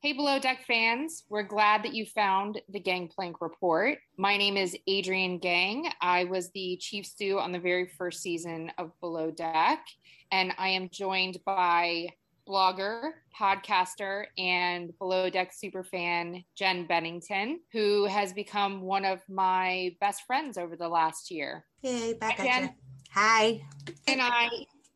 Hey, Below Deck fans. We're glad that you found the Gangplank Report. My name is Adrienne Gang. I was the chief stew on the very first season of Below Deck, and I am joined by blogger, podcaster, and Below Deck superfan Jen Bennington, who has become one of my best friends over the last year. Yay, back Hi, at Jen. Hi. and I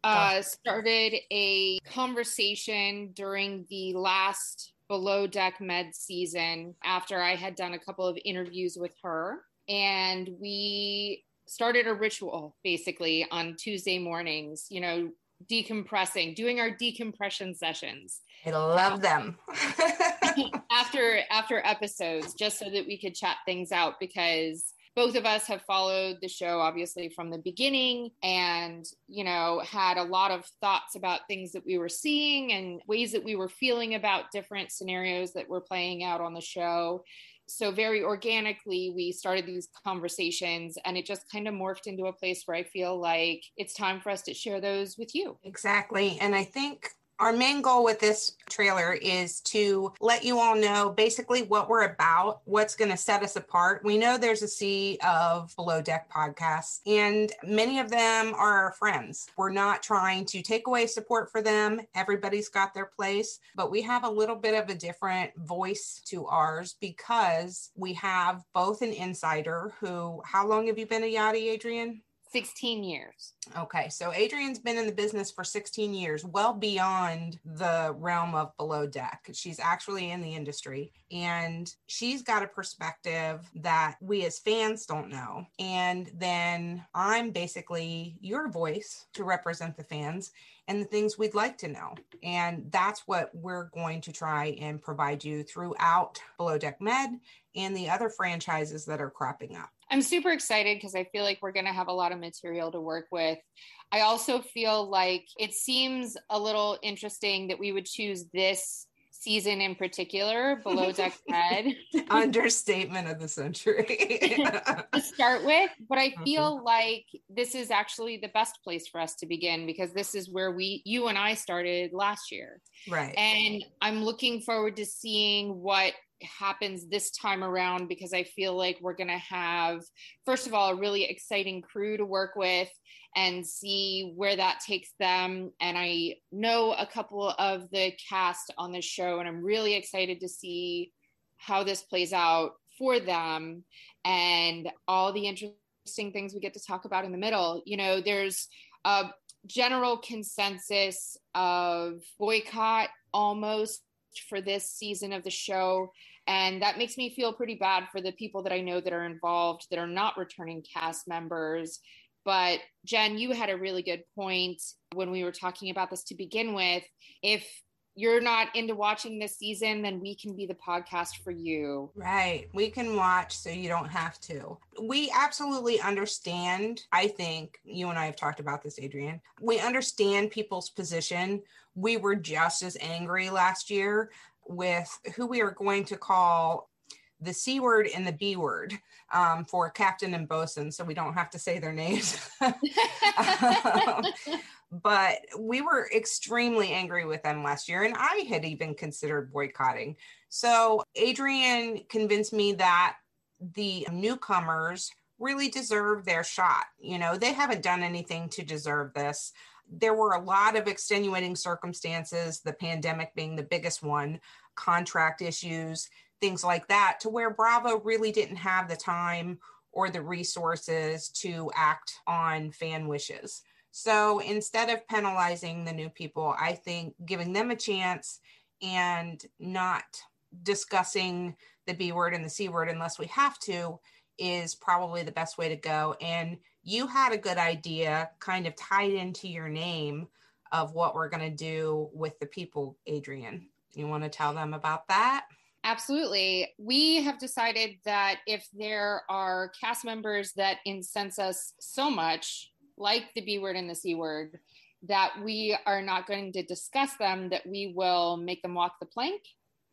uh, started a conversation during the last Below Deck Med season after I had done a couple of interviews with her. And we started a ritual basically on Tuesday mornings, you know, decompressing, doing our decompression sessions I love them. after after episodes just so that we could chat things out because both of us have followed the show obviously from the beginning and you know had a lot of thoughts about things that we were seeing and ways that we were feeling about different scenarios that were playing out on the show so very organically we started these conversations and it just kind of morphed into a place where i feel like it's time for us to share those with you exactly. And I think our main goal with this trailer is to let you all know basically what we're about, what's going to set us apart. We know there's a sea of below deck podcasts, and many of them are our friends. We're not trying to take away support for them. Everybody's got their place, but we have a little bit of a different voice to ours because we have both an insider who, how long have you been a Yachtie, Adrienne? 16 years Okay, so Adrienne's been in the business for 16 years, well beyond the realm of below deck. She's actually in the industry and she's got a perspective that we as fans don't know. And then I'm basically your voice to represent the fans and the things we'd like to know. And that's what we're going to try and provide you throughout Below Deck Med and the other franchises that are cropping up. I'm super excited because I feel like we're going to have a lot of material to work with. I also feel like it seems a little interesting that we would choose this season in particular, Below Deck Med, Understatement of the century. to start with. But I uh-huh. feel like this is actually the best place for us to begin because this is where we, you and I started last year. right. And I'm looking forward to seeing what happens this time around because I feel like we're going to have, first of all, a really exciting crew to work with and see where that takes them. And I know a couple of the cast on this show, and I'm really excited to see how this plays out for them and all the interesting things we get to talk about in the middle. You know, there's a general consensus of boycott almost for this season of the show. And that makes me feel pretty bad for the people that I know that are involved that are not returning cast members. But Jen, you had a really good point when we were talking about this to begin with. If you're not into watching this season, then we can be the podcast for you. Right. We can watch so you don't have to. We absolutely understand. I think you and I have talked about this, Adrienne. We understand people's position. We were just as angry last year with who we are going to call the C word and the B word um, for captain and bosun, so we don't have to say their names. Um, but we were extremely angry with them last year, and I had even considered boycotting. So Adrienne convinced me that the newcomers really deserve their shot. You know, they haven't done anything to deserve this. There were a lot of extenuating circumstances, the pandemic being the biggest one, contract issues, things like that, to where Bravo really didn't have the time or the resources to act on fan wishes. So instead of penalizing the new people, I think giving them a chance and not discussing the B word and the C word unless we have to is probably the best way to go. And you had a good idea kind of tied into your name of what we're going to do with the people, Adrienne. You want to tell them about that? Absolutely. We have decided that if there are cast members that incense us so much, like the B word and the C word, that we are not going to discuss them, that we will make them walk the plank.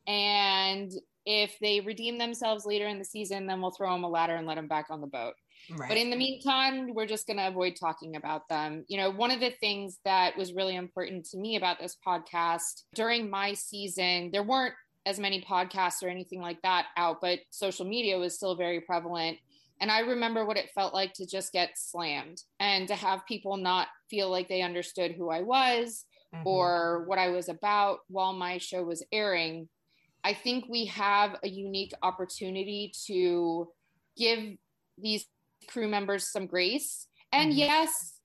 And if they redeem themselves later in the season, then we'll throw them a ladder and let them back on the boat. Right. But in the meantime, we're just going to avoid talking about them. You know, one of the things that was really important to me about this podcast during my season, there weren't as many podcasts or anything like that out, but social media was still very prevalent. And I remember what it felt like to just get slammed and to have people not feel like they understood who I was mm-hmm. or what I was about while my show was airing. I think we have a unique opportunity to give these crew members some grace. And mm-hmm. yes,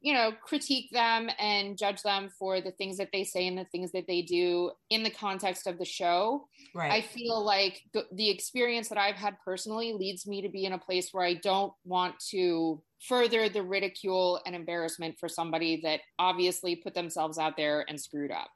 you know, critique them and judge them for the things that they say and the things that they do in the context of the show. Right. I feel like the experience that I've had personally leads me to be in a place where I don't want to further the ridicule and embarrassment for somebody that obviously put themselves out there and screwed up.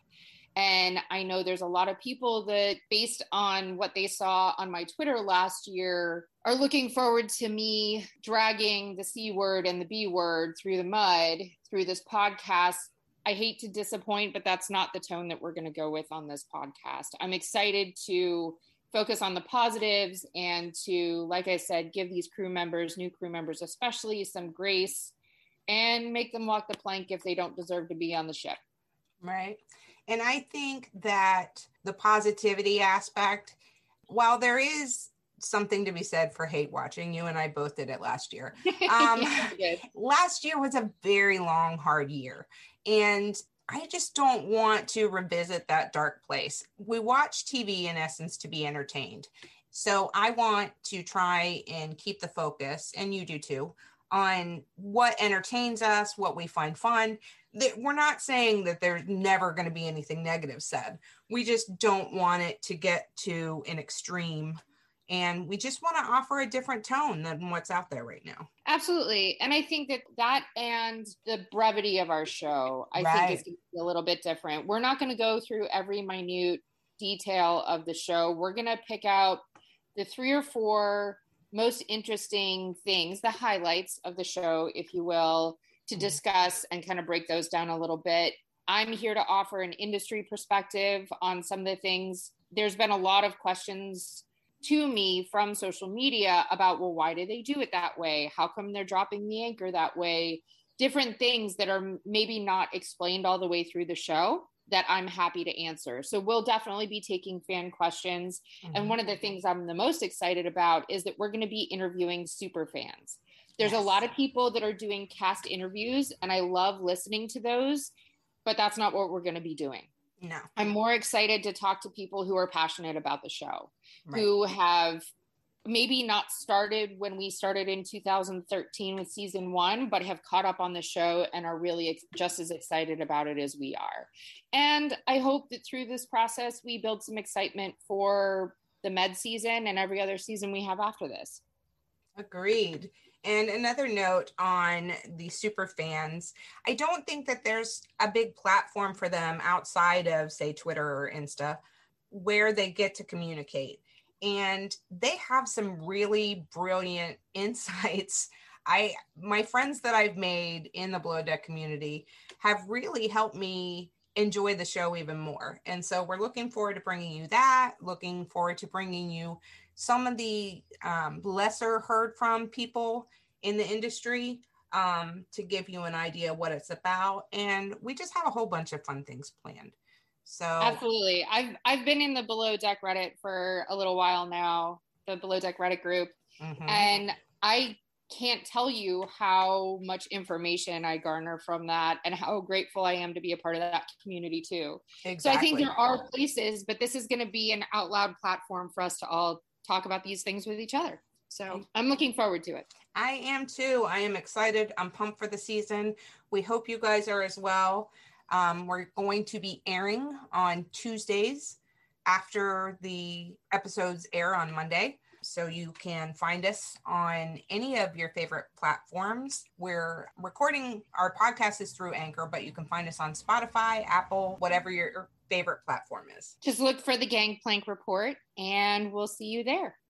And I know there's a lot of people that, based on what they saw on my Twitter last year, are looking forward to me dragging the C word and the B word through the mud through this podcast. I hate to disappoint, but that's not the tone that we're going to go with on this podcast. I'm excited to focus on the positives and to, like I said, give these crew members, new crew members especially, some grace and make them walk the plank if they don't deserve to be on the ship. Right. And I think that the positivity aspect, while there is something to be said for hate watching, you and I both did it last year. Um, last year was a very long, hard year. And I just don't want to revisit that dark place. We watch TV in essence to be entertained. So I want to try and keep the focus, and you do too, on what entertains us, what we find fun. That we're not saying that there's never going to be anything negative said. We just don't want it to get to an extreme. And we just want to offer a different tone than what's out there right now. Absolutely. And I think that that and the brevity of our show, I right. think is a little bit different. We're not going to go through every minute detail of the show. We're going to pick out the three or four most interesting things, the highlights of the show, if you will, to mm-hmm. discuss and kind of break those down a little bit. I'm here to offer an industry perspective on some of the things. There's been a lot of questions to me from social media about, well, why do they do it that way? How come they're dropping the anchor that way? Different things that are maybe not explained all the way through the show that I'm happy to answer. So we'll definitely be taking fan questions. Mm-hmm. And one of the things I'm the most excited about is that we're going to be interviewing super fans. There's yes. a lot of people that are doing cast interviews, and I love listening to those, but that's not what we're going to be doing. No. I'm more excited to talk to people who are passionate about the show, right. who have maybe not started when we started in 2013 with season one, but have caught up on the show and are really ex- just as excited about it as we are. And I hope that through this process, we build some excitement for the med season and every other season we have after this. Agreed. And another note on the super fans, I don't think that there's a big platform for them outside of, say, Twitter or Insta where they get to communicate. And they have some really brilliant insights. I my friends that i've made in the below deck community have really helped me enjoy the show even more. And so we're looking forward to bringing you that looking forward to bringing you some of the um, lesser heard from people in the industry um, to give you an idea what it's about and we just have a whole bunch of fun things planned so absolutely, I've I've been in the Below Deck Reddit for a little while now, the Below Deck Reddit group, mm-hmm. and I can't tell you how much information I garner from that and how grateful I am to be a part of that community too. Exactly. So I think there are places, but this is going to be an out loud platform for us to all talk about these things with each other. So I'm looking forward to it. I am too. I am excited. I'm pumped for the season. We hope you guys are as well. Um, we're going to be airing on Tuesdays after the episodes air on Monday. So you can find us on any of your favorite platforms. We're recording our podcast is through Anchor, but you can find us on Spotify, Apple, whatever your favorite platform is. Just look for the Gangplank report and we'll see you there.